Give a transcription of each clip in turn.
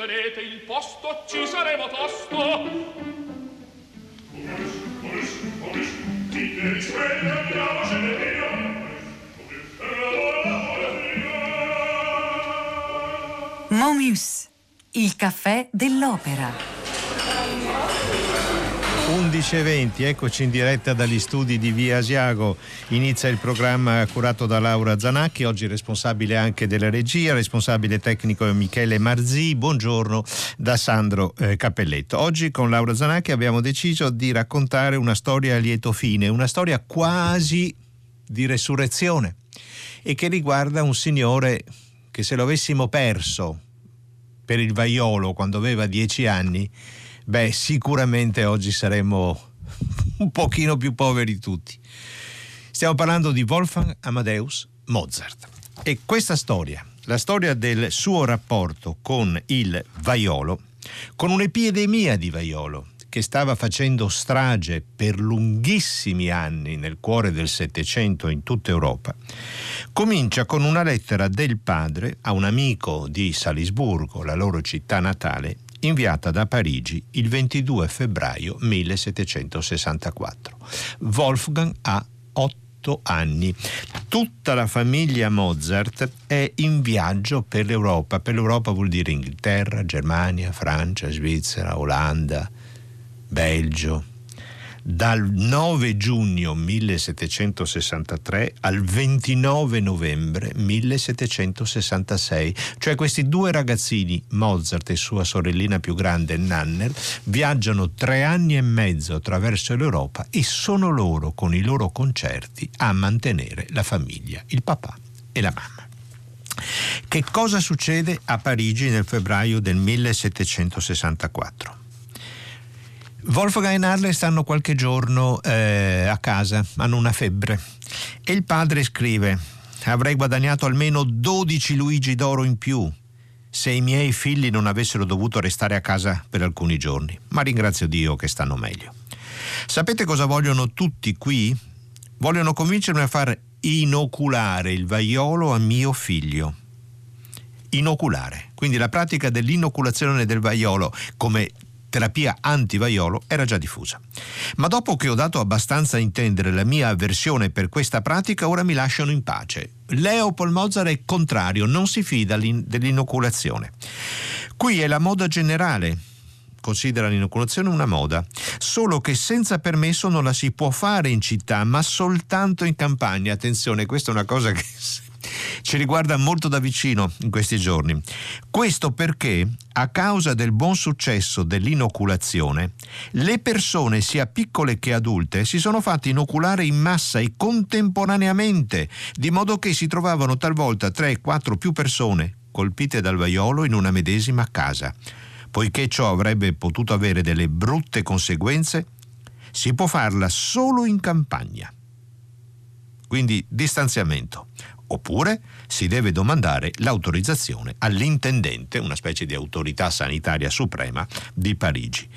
sostenete il posto, ci saremo tosto. Momius, il caffè dell'opera. 11.20, eccoci in diretta dagli studi di Via Asiago. Inizia il programma curato da Laura Zanacchi, oggi responsabile anche della regia, responsabile tecnico è Michele Marzì. Buongiorno da Sandro eh, Cappelletto. Oggi con Laura Zanacchi abbiamo deciso di raccontare una storia a lieto fine, una storia quasi di resurrezione e che riguarda un signore che se lo avessimo perso per il vaiolo quando aveva dieci anni beh, sicuramente oggi saremmo un pochino più poveri tutti. Stiamo parlando di Wolfgang Amadeus Mozart. E questa storia, la storia del suo rapporto con il vaiolo, con un'epidemia di vaiolo che stava facendo strage per lunghissimi anni nel cuore del Settecento in tutta Europa, comincia con una lettera del padre a un amico di Salisburgo, la loro città natale, inviata da Parigi il 22 febbraio 1764. Wolfgang ha otto anni. Tutta la famiglia Mozart è in viaggio per l'Europa. Per l'Europa vuol dire Inghilterra, Germania, Francia, Svizzera, Olanda, Belgio, dal 9 giugno 1763 al 29 novembre 1766, cioè questi due ragazzini, Mozart e sua sorellina più grande Nanner, viaggiano tre anni e mezzo attraverso l'Europa e sono loro con i loro concerti a mantenere la famiglia, il papà e la mamma. Che cosa succede a Parigi nel febbraio del 1764? Wolfgang e Narle stanno qualche giorno eh, a casa, hanno una febbre e il padre scrive avrei guadagnato almeno 12 Luigi d'oro in più se i miei figli non avessero dovuto restare a casa per alcuni giorni, ma ringrazio Dio che stanno meglio. Sapete cosa vogliono tutti qui? Vogliono convincermi a far inoculare il vaiolo a mio figlio. Inoculare, quindi la pratica dell'inoculazione del vaiolo come terapia antivaiolo era già diffusa. Ma dopo che ho dato abbastanza a intendere la mia avversione per questa pratica, ora mi lasciano in pace. Leopold Mozart è contrario, non si fida dell'inoculazione. Qui è la moda generale, considera l'inoculazione una moda, solo che senza permesso non la si può fare in città, ma soltanto in campagna. Attenzione, questa è una cosa che ci riguarda molto da vicino in questi giorni. Questo perché, a causa del buon successo dell'inoculazione, le persone, sia piccole che adulte, si sono fatte inoculare in massa e contemporaneamente, di modo che si trovavano talvolta 3-4 più persone colpite dal vaiolo in una medesima casa. Poiché ciò avrebbe potuto avere delle brutte conseguenze, si può farla solo in campagna. Quindi distanziamento oppure si deve domandare l'autorizzazione all'intendente, una specie di autorità sanitaria suprema di Parigi.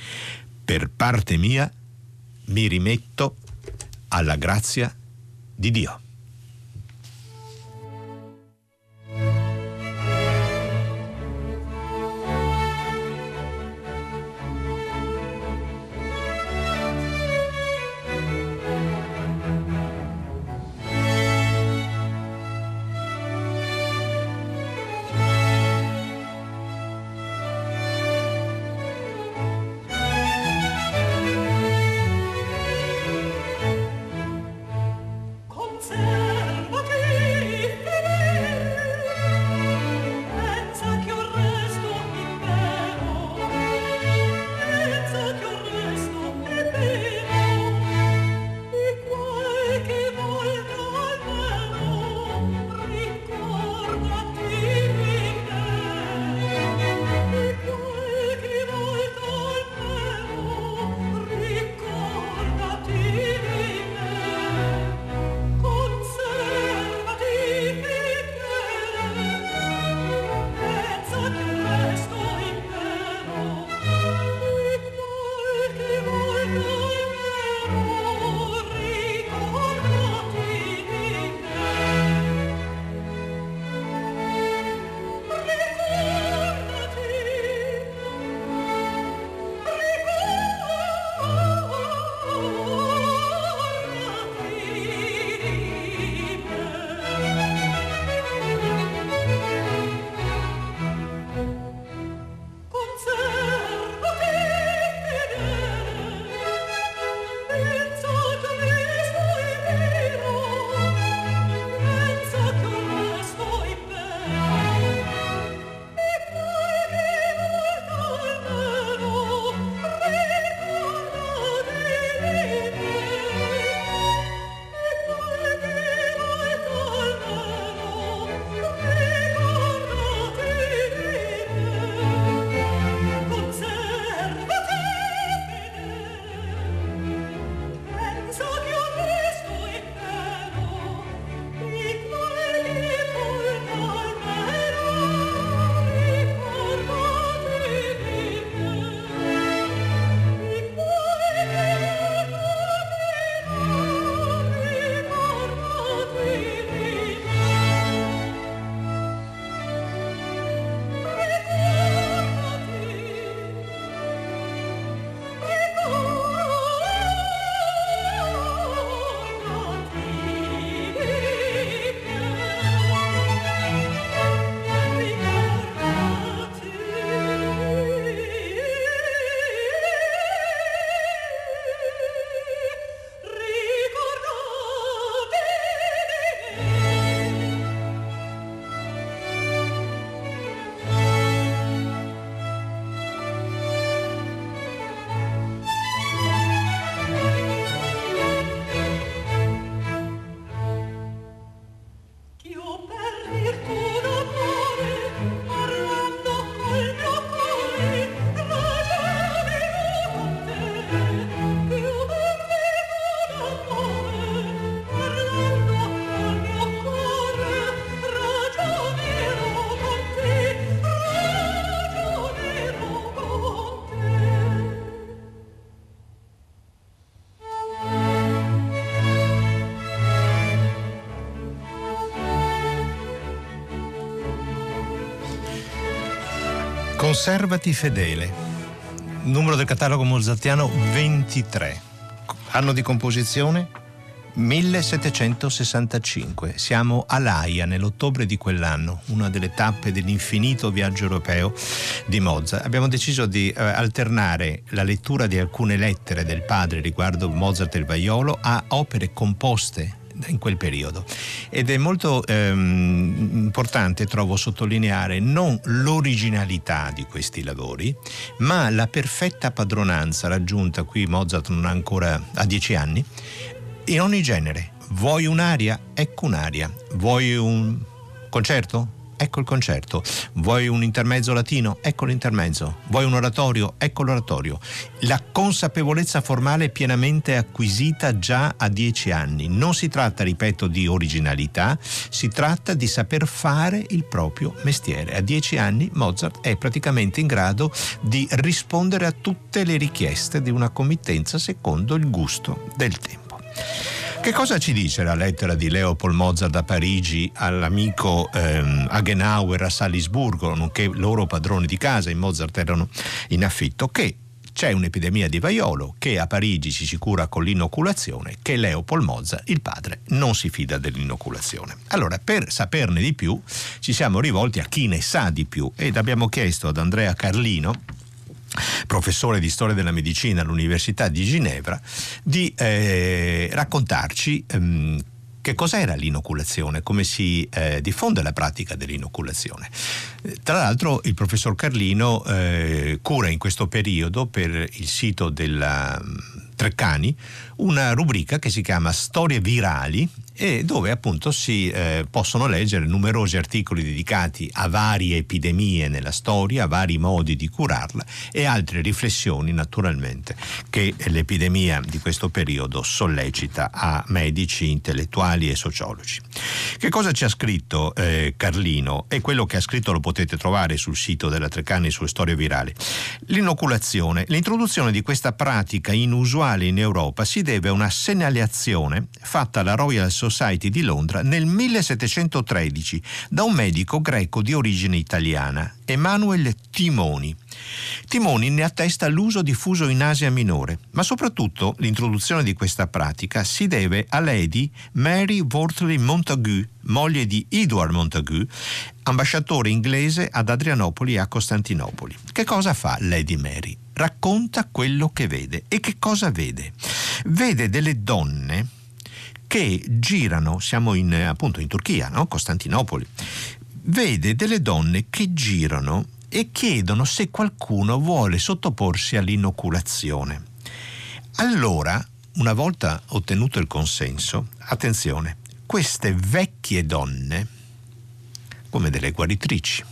Per parte mia mi rimetto alla grazia di Dio. Conservati fedele. Numero del catalogo mozartiano 23. Anno di composizione 1765. Siamo a Laia nell'ottobre di quell'anno, una delle tappe dell'infinito viaggio europeo di Mozart. Abbiamo deciso di eh, alternare la lettura di alcune lettere del padre riguardo Mozart e il vaiolo a opere composte in quel periodo. Ed è molto ehm, importante, trovo, sottolineare non l'originalità di questi lavori, ma la perfetta padronanza raggiunta qui Mozart non ha ancora a dieci anni, in ogni genere. Vuoi un'aria? Ecco un'aria. Vuoi un concerto? Ecco il concerto. Vuoi un intermezzo latino? Ecco l'intermezzo. Vuoi un oratorio? Ecco l'oratorio. La consapevolezza formale è pienamente acquisita già a dieci anni. Non si tratta, ripeto, di originalità, si tratta di saper fare il proprio mestiere. A dieci anni Mozart è praticamente in grado di rispondere a tutte le richieste di una committenza secondo il gusto del tempo. Che cosa ci dice la lettera di Leopold Mozart da Parigi all'amico ehm, Agenauer a Salisburgo, nonché loro padroni di casa, i Mozart erano in affitto, che c'è un'epidemia di vaiolo che a Parigi ci si cura con l'inoculazione, che Leopold Mozart, il padre, non si fida dell'inoculazione. Allora, per saperne di più, ci siamo rivolti a chi ne sa di più ed abbiamo chiesto ad Andrea Carlino, professore di storia della medicina all'Università di Ginevra, di eh, raccontarci ehm, che cos'era l'inoculazione, come si eh, diffonde la pratica dell'inoculazione. Tra l'altro il professor Carlino eh, cura in questo periodo per il sito della mm, Treccani una rubrica che si chiama Storie virali e dove appunto si eh, possono leggere numerosi articoli dedicati a varie epidemie nella storia, a vari modi di curarla e altre riflessioni naturalmente che l'epidemia di questo periodo sollecita a medici, intellettuali e sociologi. Che cosa ci ha scritto eh, Carlino? E quello che ha scritto lo potete trovare sul sito della Treccani sulle storie virali. L'inoculazione, l'introduzione di questa pratica inusuale in Europa si deve a una segnalazione fatta alla Royal Society Society di Londra nel 1713 da un medico greco di origine italiana, Emanuele Timoni. Timoni ne attesta l'uso diffuso in Asia Minore, ma soprattutto l'introduzione di questa pratica si deve a Lady Mary Wortley Montagu, moglie di Edward Montagu, ambasciatore inglese ad Adrianopoli e a Costantinopoli. Che cosa fa Lady Mary? Racconta quello che vede. E che cosa vede? Vede delle donne che girano, siamo in, appunto in Turchia, no? Costantinopoli, vede delle donne che girano e chiedono se qualcuno vuole sottoporsi all'inoculazione. Allora, una volta ottenuto il consenso, attenzione, queste vecchie donne, come delle guaritrici,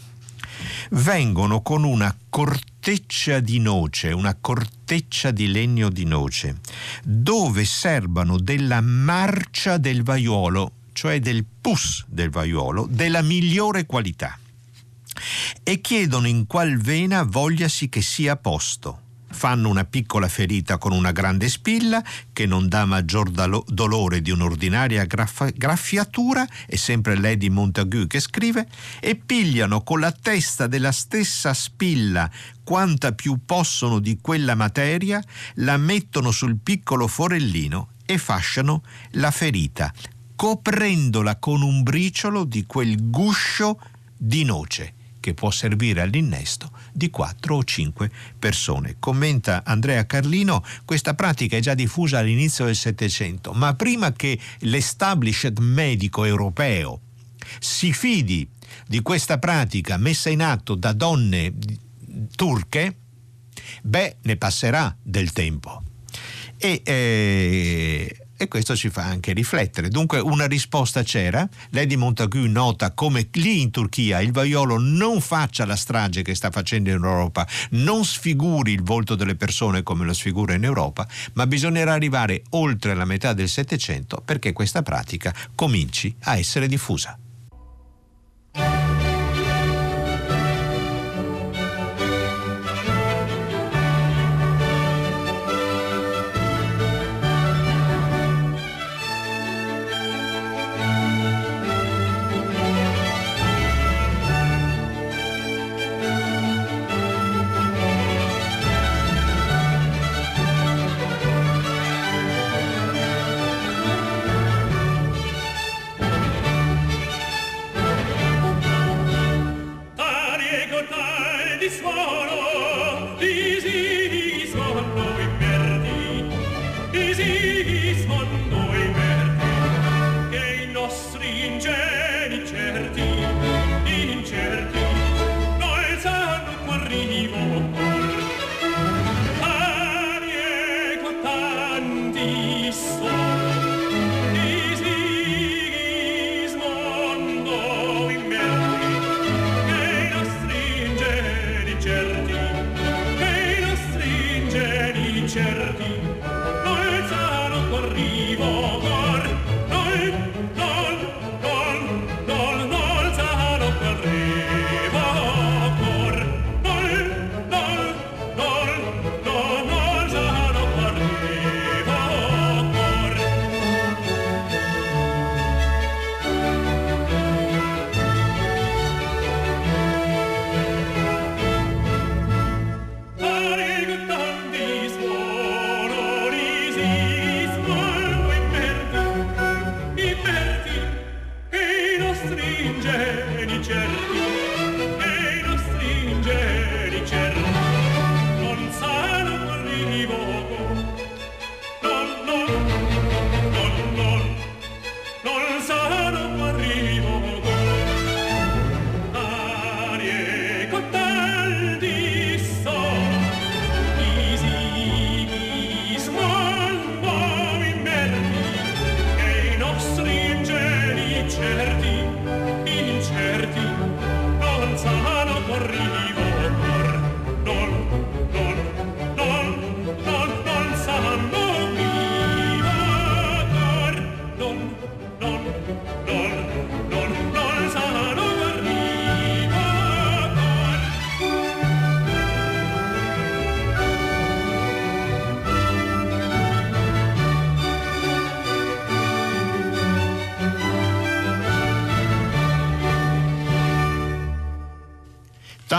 vengono con una corteccia di noce, una corteccia di legno di noce, dove serbano della marcia del vaiolo, cioè del pus del vaiolo, della migliore qualità, e chiedono in qual vena vogliasi che sia posto fanno una piccola ferita con una grande spilla che non dà maggior dolore di un'ordinaria graff- graffiatura, è sempre Lady Montagu che scrive, e pigliano con la testa della stessa spilla quanta più possono di quella materia, la mettono sul piccolo forellino e fasciano la ferita, coprendola con un briciolo di quel guscio di noce che può servire all'innesto di 4 o 5 persone. Commenta Andrea Carlino, questa pratica è già diffusa all'inizio del Settecento, ma prima che l'establishment medico europeo si fidi di questa pratica messa in atto da donne turche, beh, ne passerà del tempo. E eh, e questo ci fa anche riflettere. Dunque una risposta c'era, Lady Montagu nota come lì in Turchia il vaiolo non faccia la strage che sta facendo in Europa, non sfiguri il volto delle persone come lo sfigura in Europa, ma bisognerà arrivare oltre la metà del Settecento perché questa pratica cominci a essere diffusa.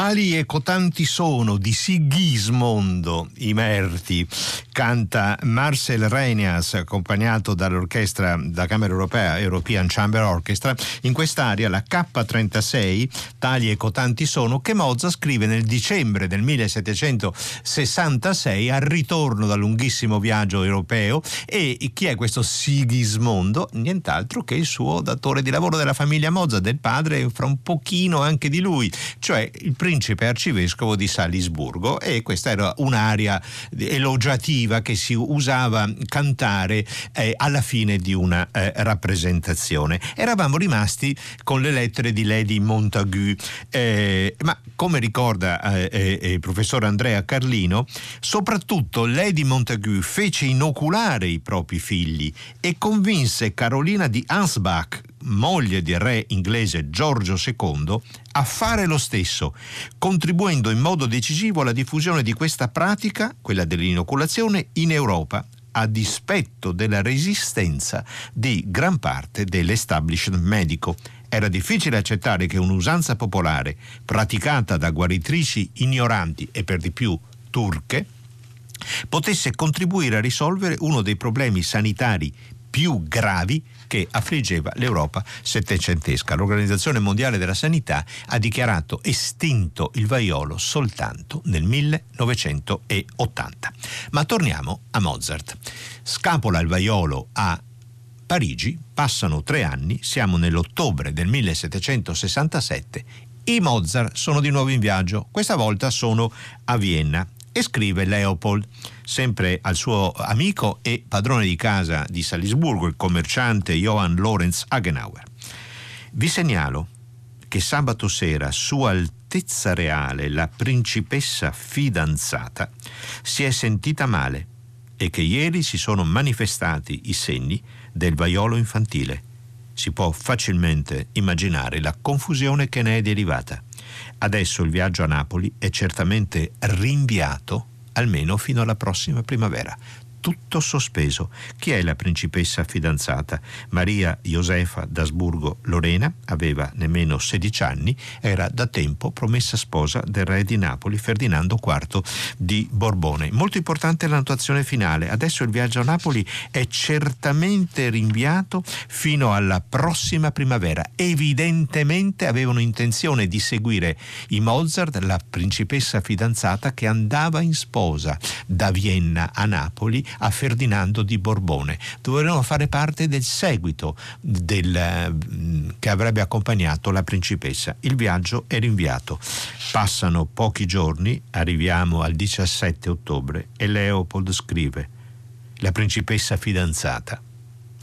Tali e cotanti sono di Sigismondo i merti, canta Marcel Reinias accompagnato dall'orchestra da Camera Europea European Chamber Orchestra in quest'aria la K36 Tali e cotanti sono che Mozart scrive nel dicembre del 1766 al ritorno dal lunghissimo viaggio europeo e chi è questo Sigismondo? Nient'altro che il suo datore di lavoro della famiglia Mozart, del padre fra un pochino anche di lui, cioè il principe arcivescovo di Salisburgo e questa era un'aria elogiativa che si usava cantare eh, alla fine di una eh, rappresentazione. Eravamo rimasti con le lettere di Lady Montagu, eh, ma come ricorda eh, eh, il professor Andrea Carlino, soprattutto Lady Montagu fece inoculare i propri figli e convinse Carolina di Ansbach, moglie del re inglese Giorgio II, a fare lo stesso, contribuendo in modo decisivo alla diffusione di questa pratica, quella dell'inoculazione, in Europa a dispetto della resistenza di gran parte dell'establishment medico. Era difficile accettare che un'usanza popolare, praticata da guaritrici ignoranti e per di più turche, potesse contribuire a risolvere uno dei problemi sanitari più gravi che affliggeva l'Europa settecentesca. L'Organizzazione Mondiale della Sanità ha dichiarato estinto il vaiolo soltanto nel 1980. Ma torniamo a Mozart. Scapola il vaiolo a Parigi, passano tre anni, siamo nell'ottobre del 1767 i Mozart sono di nuovo in viaggio, questa volta sono a Vienna e scrive Leopold, sempre al suo amico e padrone di casa di Salisburgo, il commerciante Johann Lorenz Hagenauer. Vi segnalo che sabato sera Sua Altezza Reale, la principessa fidanzata, si è sentita male e che ieri si sono manifestati i segni del vaiolo infantile. Si può facilmente immaginare la confusione che ne è derivata. Adesso il viaggio a Napoli è certamente rinviato almeno fino alla prossima primavera. Tutto sospeso. Chi è la principessa fidanzata? Maria Josefa d'Asburgo Lorena, aveva nemmeno 16 anni, era da tempo promessa sposa del re di Napoli Ferdinando IV di Borbone. Molto importante la notazione finale. Adesso il viaggio a Napoli è certamente rinviato fino alla prossima primavera. Evidentemente avevano intenzione di seguire i Mozart, la principessa fidanzata che andava in sposa da Vienna a Napoli a Ferdinando di Borbone. Dovevano fare parte del seguito del, mm, che avrebbe accompagnato la principessa. Il viaggio è rinviato. Passano pochi giorni, arriviamo al 17 ottobre e Leopold scrive la principessa fidanzata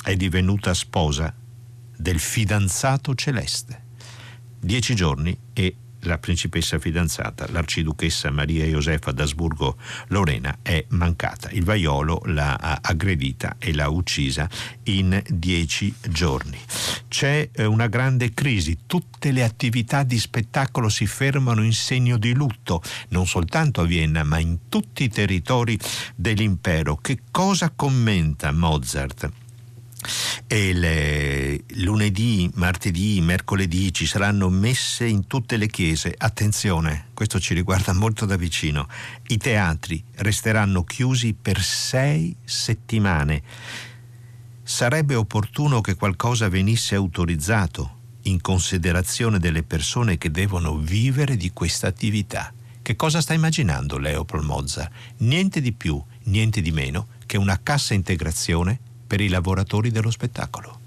è divenuta sposa del fidanzato celeste. Dieci giorni e la principessa fidanzata, l'arciduchessa Maria Josefa d'Asburgo Lorena, è mancata. Il vaiolo l'ha aggredita e l'ha uccisa in dieci giorni. C'è eh, una grande crisi, tutte le attività di spettacolo si fermano in segno di lutto, non soltanto a Vienna, ma in tutti i territori dell'impero. Che cosa commenta Mozart? E le, lunedì, martedì, mercoledì ci saranno messe in tutte le chiese. Attenzione, questo ci riguarda molto da vicino. I teatri resteranno chiusi per sei settimane. Sarebbe opportuno che qualcosa venisse autorizzato in considerazione delle persone che devono vivere di questa attività. Che cosa sta immaginando Leopold Mozart? Niente di più, niente di meno che una cassa integrazione per i lavoratori dello spettacolo.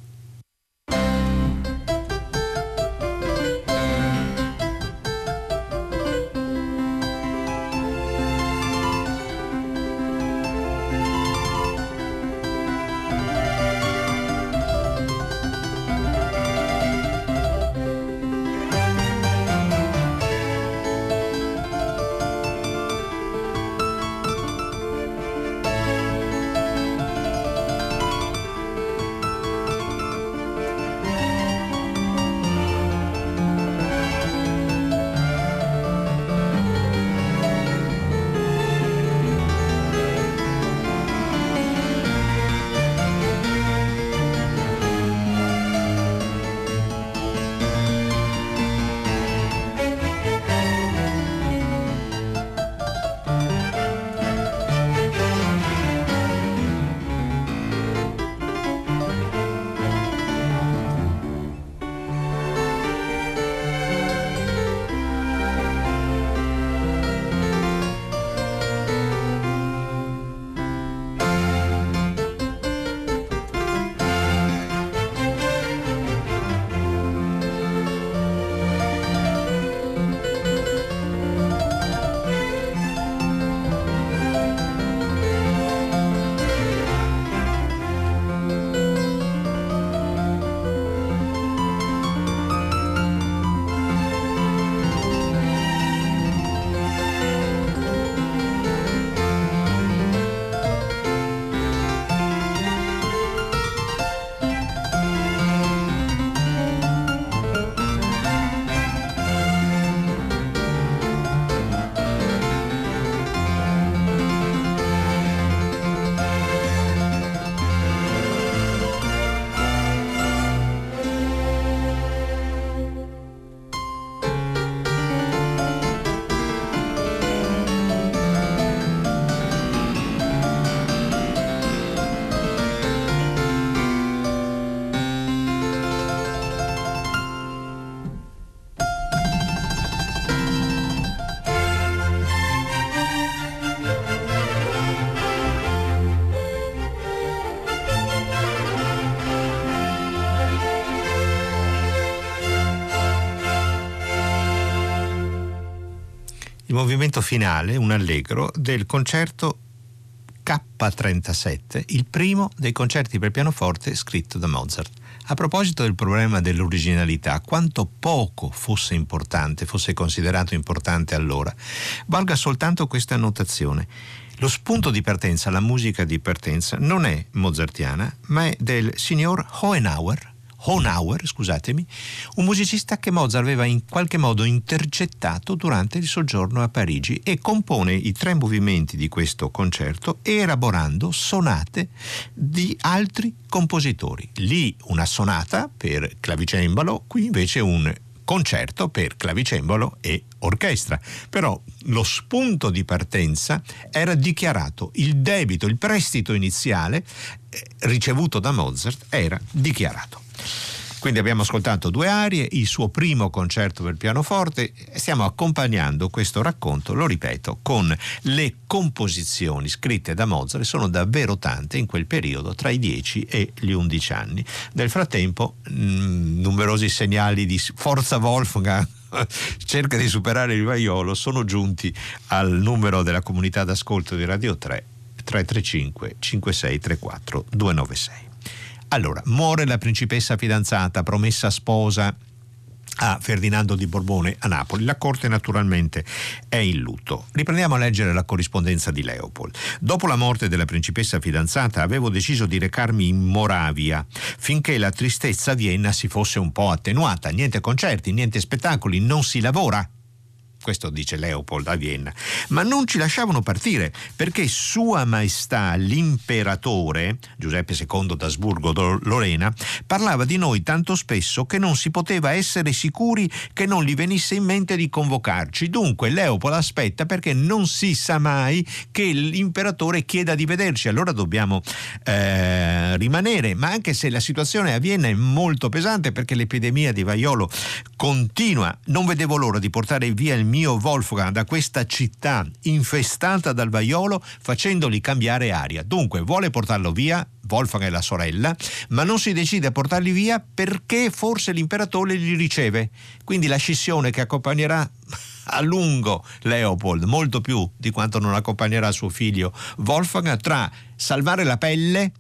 Movimento finale, un allegro, del concerto K37, il primo dei concerti per pianoforte scritto da Mozart. A proposito del problema dell'originalità, quanto poco fosse importante, fosse considerato importante allora, valga soltanto questa annotazione. Lo spunto di partenza, la musica di partenza, non è mozartiana, ma è del signor Hohenauer, Honauer, scusatemi, un musicista che Mozart aveva in qualche modo intercettato durante il soggiorno a Parigi e compone i tre movimenti di questo concerto elaborando sonate di altri compositori. Lì una sonata per clavicembalo, qui invece un concerto per clavicembalo e orchestra. Però lo spunto di partenza era dichiarato, il debito, il prestito iniziale eh, ricevuto da Mozart era dichiarato. Quindi abbiamo ascoltato due arie, il suo primo concerto per pianoforte e stiamo accompagnando questo racconto, lo ripeto, con le composizioni scritte da Mozart, sono davvero tante in quel periodo, tra i 10 e gli 11 anni. Nel frattempo, mh, mm, numerosi segnali di forza Wolfgang cerca di superare il vaiolo sono giunti al numero della comunità d'ascolto di Radio 3 335 5634 296. Allora, muore la principessa fidanzata, promessa sposa a Ferdinando di Borbone a Napoli. La corte naturalmente è in lutto. Riprendiamo a leggere la corrispondenza di Leopold. Dopo la morte della principessa fidanzata avevo deciso di recarmi in Moravia finché la tristezza a Vienna si fosse un po' attenuata. Niente concerti, niente spettacoli, non si lavora questo dice Leopold a Vienna, ma non ci lasciavano partire perché Sua Maestà l'imperatore, Giuseppe II d'Asburgo-Lorena, parlava di noi tanto spesso che non si poteva essere sicuri che non gli venisse in mente di convocarci. Dunque Leopold aspetta perché non si sa mai che l'imperatore chieda di vederci, allora dobbiamo eh, rimanere, ma anche se la situazione a Vienna è molto pesante perché l'epidemia di vaiolo continua, non vedevo l'ora di portare via il mio Wolfgang da questa città infestata dal vaiolo facendogli cambiare aria. Dunque vuole portarlo via, Wolfgang è la sorella, ma non si decide a portarli via perché forse l'imperatore li riceve. Quindi la scissione che accompagnerà a lungo Leopold, molto più di quanto non accompagnerà suo figlio Wolfgang, tra salvare la pelle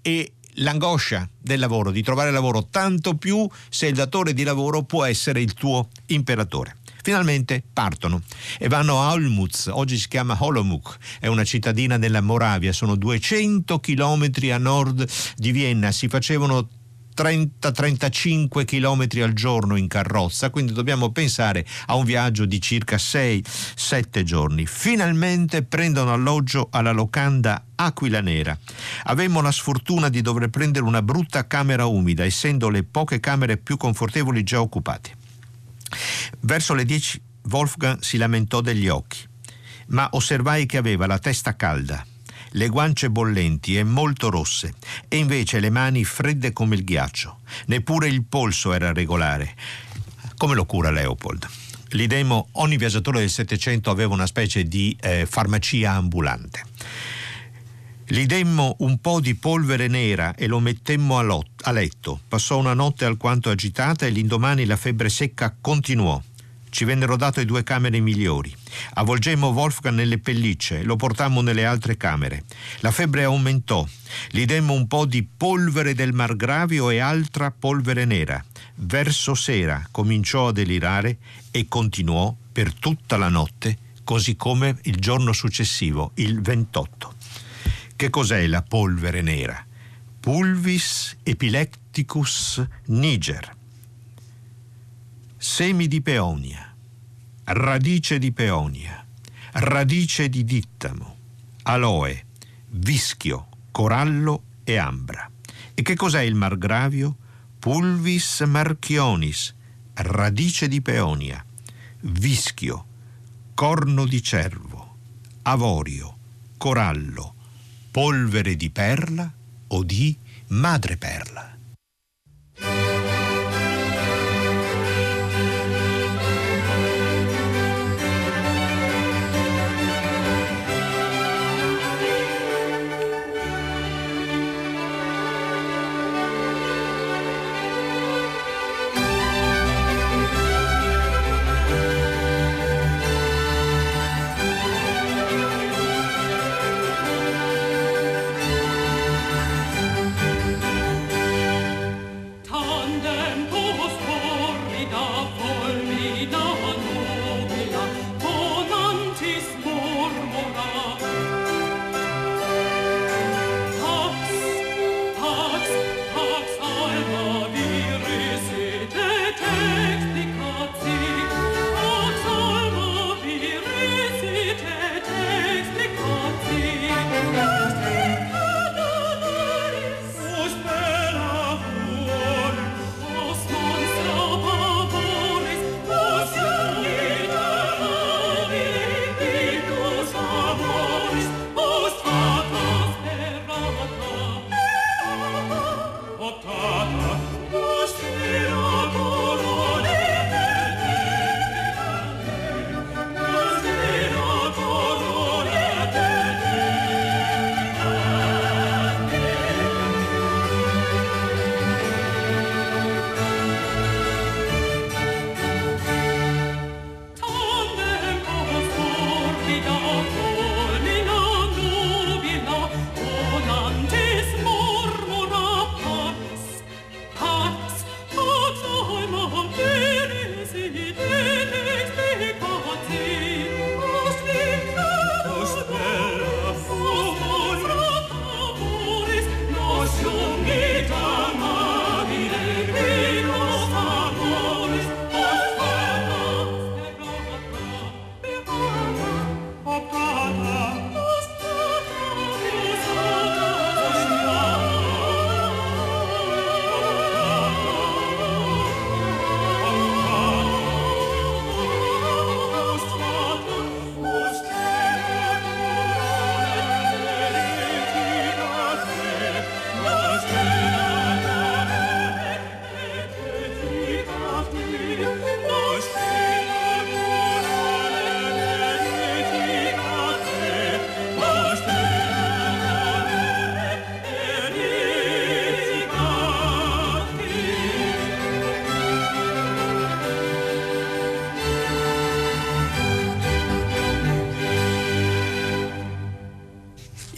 e l'angoscia del lavoro, di trovare lavoro, tanto più se il datore di lavoro può essere il tuo imperatore. Finalmente partono e vanno a Olmutz, oggi si chiama Holomuk, è una cittadina della Moravia, sono 200 chilometri a nord di Vienna, si facevano 30-35 km al giorno in carrozza, quindi dobbiamo pensare a un viaggio di circa 6-7 giorni. Finalmente prendono alloggio alla locanda Aquila Nera. Avemmo la sfortuna di dover prendere una brutta camera umida, essendo le poche camere più confortevoli già occupate. Verso le 10 Wolfgang si lamentò degli occhi, ma osservai che aveva la testa calda, le guance bollenti e molto rosse, e invece le mani fredde come il ghiaccio. Neppure il polso era regolare. Come lo cura Leopold? L'idemo, ogni viaggiatore del Settecento aveva una specie di eh, farmacia ambulante. Gli demmo un po' di polvere nera e lo mettemmo a, lot- a letto. Passò una notte alquanto agitata e l'indomani la febbre secca continuò. Ci vennero date due camere migliori. Avvolgemmo Wolfgang nelle pellicce e lo portammo nelle altre camere. La febbre aumentò. Gli demmo un po' di polvere del margravio e altra polvere nera. Verso sera cominciò a delirare e continuò per tutta la notte, così come il giorno successivo, il 28. Che cos'è la polvere nera? Pulvis epilepticus niger. Semi di peonia, radice di peonia, radice di dittamo, aloe, vischio, corallo e ambra. E che cos'è il margravio? Pulvis marchionis, radice di peonia, vischio, corno di cervo, avorio, corallo, polvere di perla o di madreperla.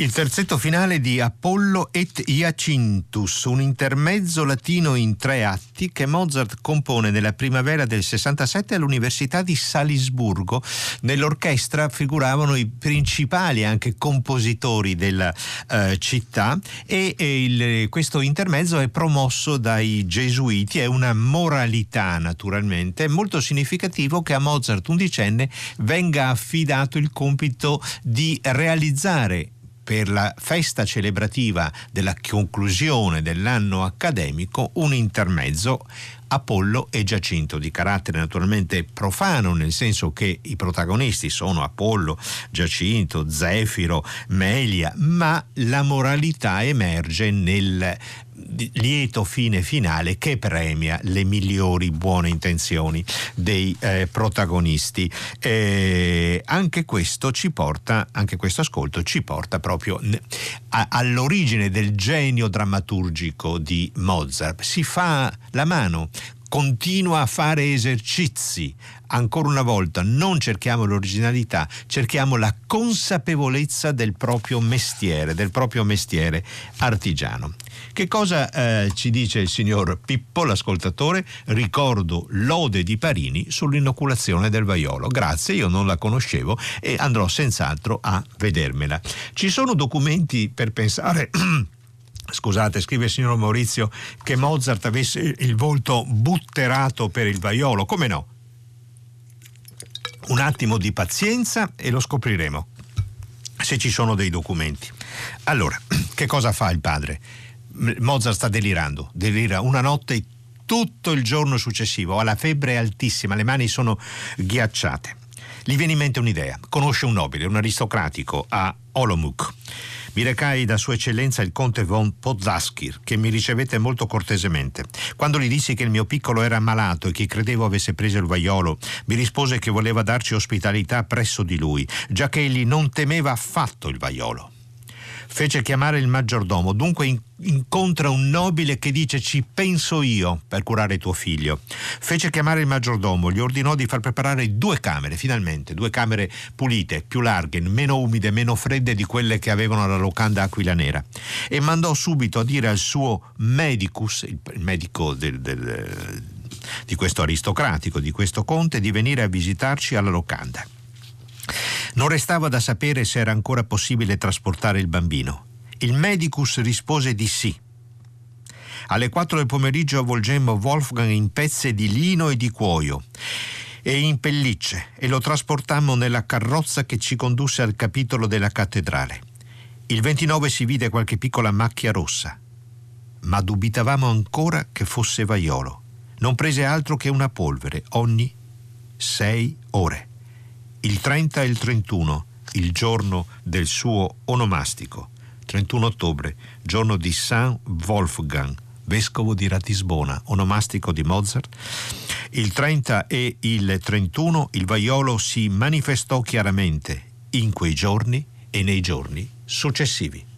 Il terzetto finale di Apollo et Iacintus, un intermezzo latino in tre atti che Mozart compone nella primavera del 67 all'Università di Salisburgo. Nell'orchestra figuravano i principali anche compositori della eh, città e, e il, questo intermezzo è promosso dai gesuiti, è una moralità naturalmente. È molto significativo che a Mozart undicenne venga affidato il compito di realizzare per la festa celebrativa della conclusione dell'anno accademico un intermezzo Apollo e Giacinto, di carattere naturalmente profano, nel senso che i protagonisti sono Apollo, Giacinto, Zefiro, Melia, ma la moralità emerge nel lieto fine finale che premia le migliori buone intenzioni dei eh, protagonisti. Eh, anche questo ci porta, anche questo ascolto ci porta proprio a, all'origine del genio drammaturgico di Mozart. Si fa la mano continua a fare esercizi. Ancora una volta, non cerchiamo l'originalità, cerchiamo la consapevolezza del proprio mestiere, del proprio mestiere artigiano. Che cosa eh, ci dice il signor Pippo, l'ascoltatore? Ricordo l'ode di Parini sull'inoculazione del vaiolo. Grazie, io non la conoscevo e andrò senz'altro a vedermela. Ci sono documenti per pensare Scusate, scrive il signor Maurizio che Mozart avesse il volto butterato per il vaiolo. Come no? Un attimo di pazienza e lo scopriremo, se ci sono dei documenti. Allora, che cosa fa il padre? Mozart sta delirando, delira una notte tutto il giorno successivo, ha la febbre altissima, le mani sono ghiacciate. Gli viene in mente un'idea, conosce un nobile, un aristocratico a Olomouc mi recai da Sua Eccellenza il conte von Podzaskir, che mi ricevette molto cortesemente. Quando gli dissi che il mio piccolo era malato e che credevo avesse preso il vaiolo, mi rispose che voleva darci ospitalità presso di lui, già che egli non temeva affatto il vaiolo fece chiamare il maggiordomo, dunque in, incontra un nobile che dice ci penso io per curare tuo figlio. Fece chiamare il maggiordomo, gli ordinò di far preparare due camere, finalmente, due camere pulite, più larghe, meno umide, meno fredde di quelle che avevano la locanda Aquila Nera e mandò subito a dire al suo medicus, il, il medico del, del, di questo aristocratico, di questo conte, di venire a visitarci alla locanda. Non restava da sapere se era ancora possibile trasportare il bambino. Il medicus rispose di sì. Alle 4 del pomeriggio avvolgemmo Wolfgang in pezze di lino e di cuoio e in pellicce e lo trasportammo nella carrozza che ci condusse al capitolo della cattedrale. Il 29 si vide qualche piccola macchia rossa, ma dubitavamo ancora che fosse vaiolo. Non prese altro che una polvere ogni sei ore il 30 e il 31, il giorno del suo onomastico. 31 ottobre, giorno di San Wolfgang, vescovo di Ratisbona, onomastico di Mozart. Il 30 e il 31 il vaiolo si manifestò chiaramente in quei giorni e nei giorni successivi.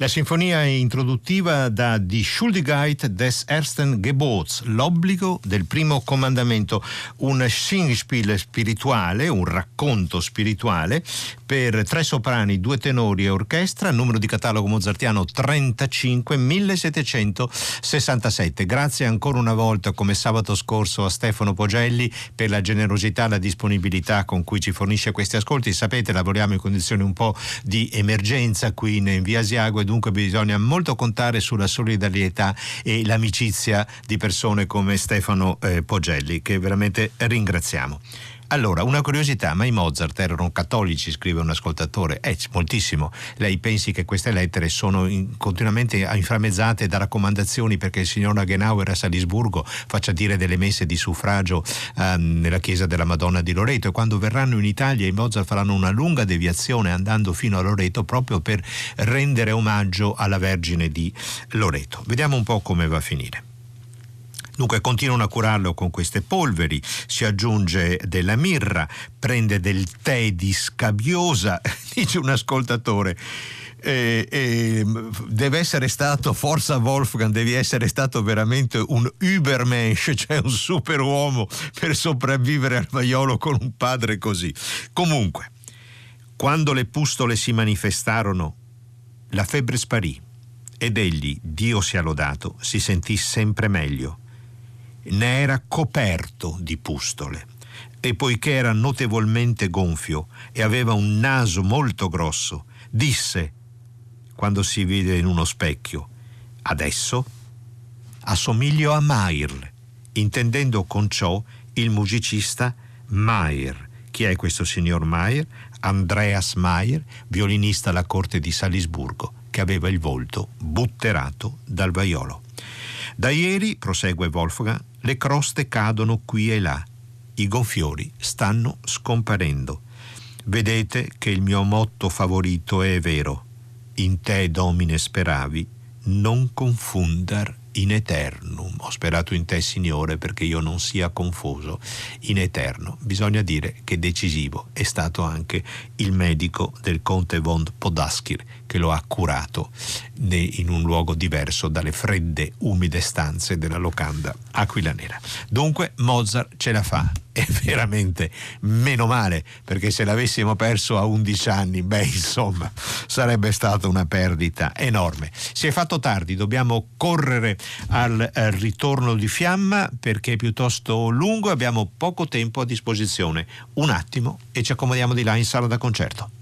La sinfonia introduttiva da Die Schuldigkeit des ersten Gebots, l'obbligo del primo comandamento, un singspiel spirituale, un racconto spirituale per tre soprani, due tenori e orchestra, numero di catalogo mozartiano 35 1767. Grazie ancora una volta come sabato scorso a Stefano Pogelli per la generosità e la disponibilità con cui ci fornisce questi ascolti. Sapete, lavoriamo in condizioni un po' di emergenza qui in Via Asiago e dunque bisogna molto contare sulla solidarietà e l'amicizia di persone come Stefano eh, Pogelli, che veramente ringraziamo. Allora, una curiosità, ma i Mozart erano cattolici, scrive un ascoltatore? Eh, moltissimo. Lei pensi che queste lettere sono in, continuamente inframmezzate da raccomandazioni perché il signor Agenauer a Salisburgo faccia dire delle messe di suffragio um, nella chiesa della Madonna di Loreto e quando verranno in Italia i Mozart faranno una lunga deviazione andando fino a Loreto proprio per rendere omaggio alla Vergine di Loreto. Vediamo un po' come va a finire. Dunque continuano a curarlo con queste polveri, si aggiunge della mirra, prende del tè di scabiosa, dice un ascoltatore. Eh, eh, deve essere stato, forza Wolfgang, devi essere stato veramente un Übermensch, cioè un superuomo per sopravvivere al vaiolo con un padre così. Comunque, quando le pustole si manifestarono, la febbre sparì ed egli, Dio sia lodato, si sentì sempre meglio ne era coperto di pustole e poiché era notevolmente gonfio e aveva un naso molto grosso, disse, quando si vide in uno specchio, adesso assomiglio a Mair, intendendo con ciò il musicista Mair. Chi è questo signor Mair? Andreas Mair, violinista alla corte di Salisburgo, che aveva il volto butterato dal vaiolo. Da ieri, prosegue Wolfgang, le croste cadono qui e là, i gonfiori stanno scomparendo. Vedete che il mio motto favorito è vero. In te, Domine, speravi, non confundar in eternum. Ho sperato in te, Signore, perché io non sia confuso in eterno. Bisogna dire che decisivo è stato anche il medico del conte von Podaskir che lo ha curato in un luogo diverso dalle fredde, umide stanze della locanda aquillanera. Dunque Mozart ce la fa è veramente meno male perché se l'avessimo perso a 11 anni, beh insomma sarebbe stata una perdita enorme. Si è fatto tardi, dobbiamo correre al, al ritorno di fiamma perché è piuttosto lungo e abbiamo poco tempo a disposizione. Un attimo e ci accomodiamo di là in sala da concerto.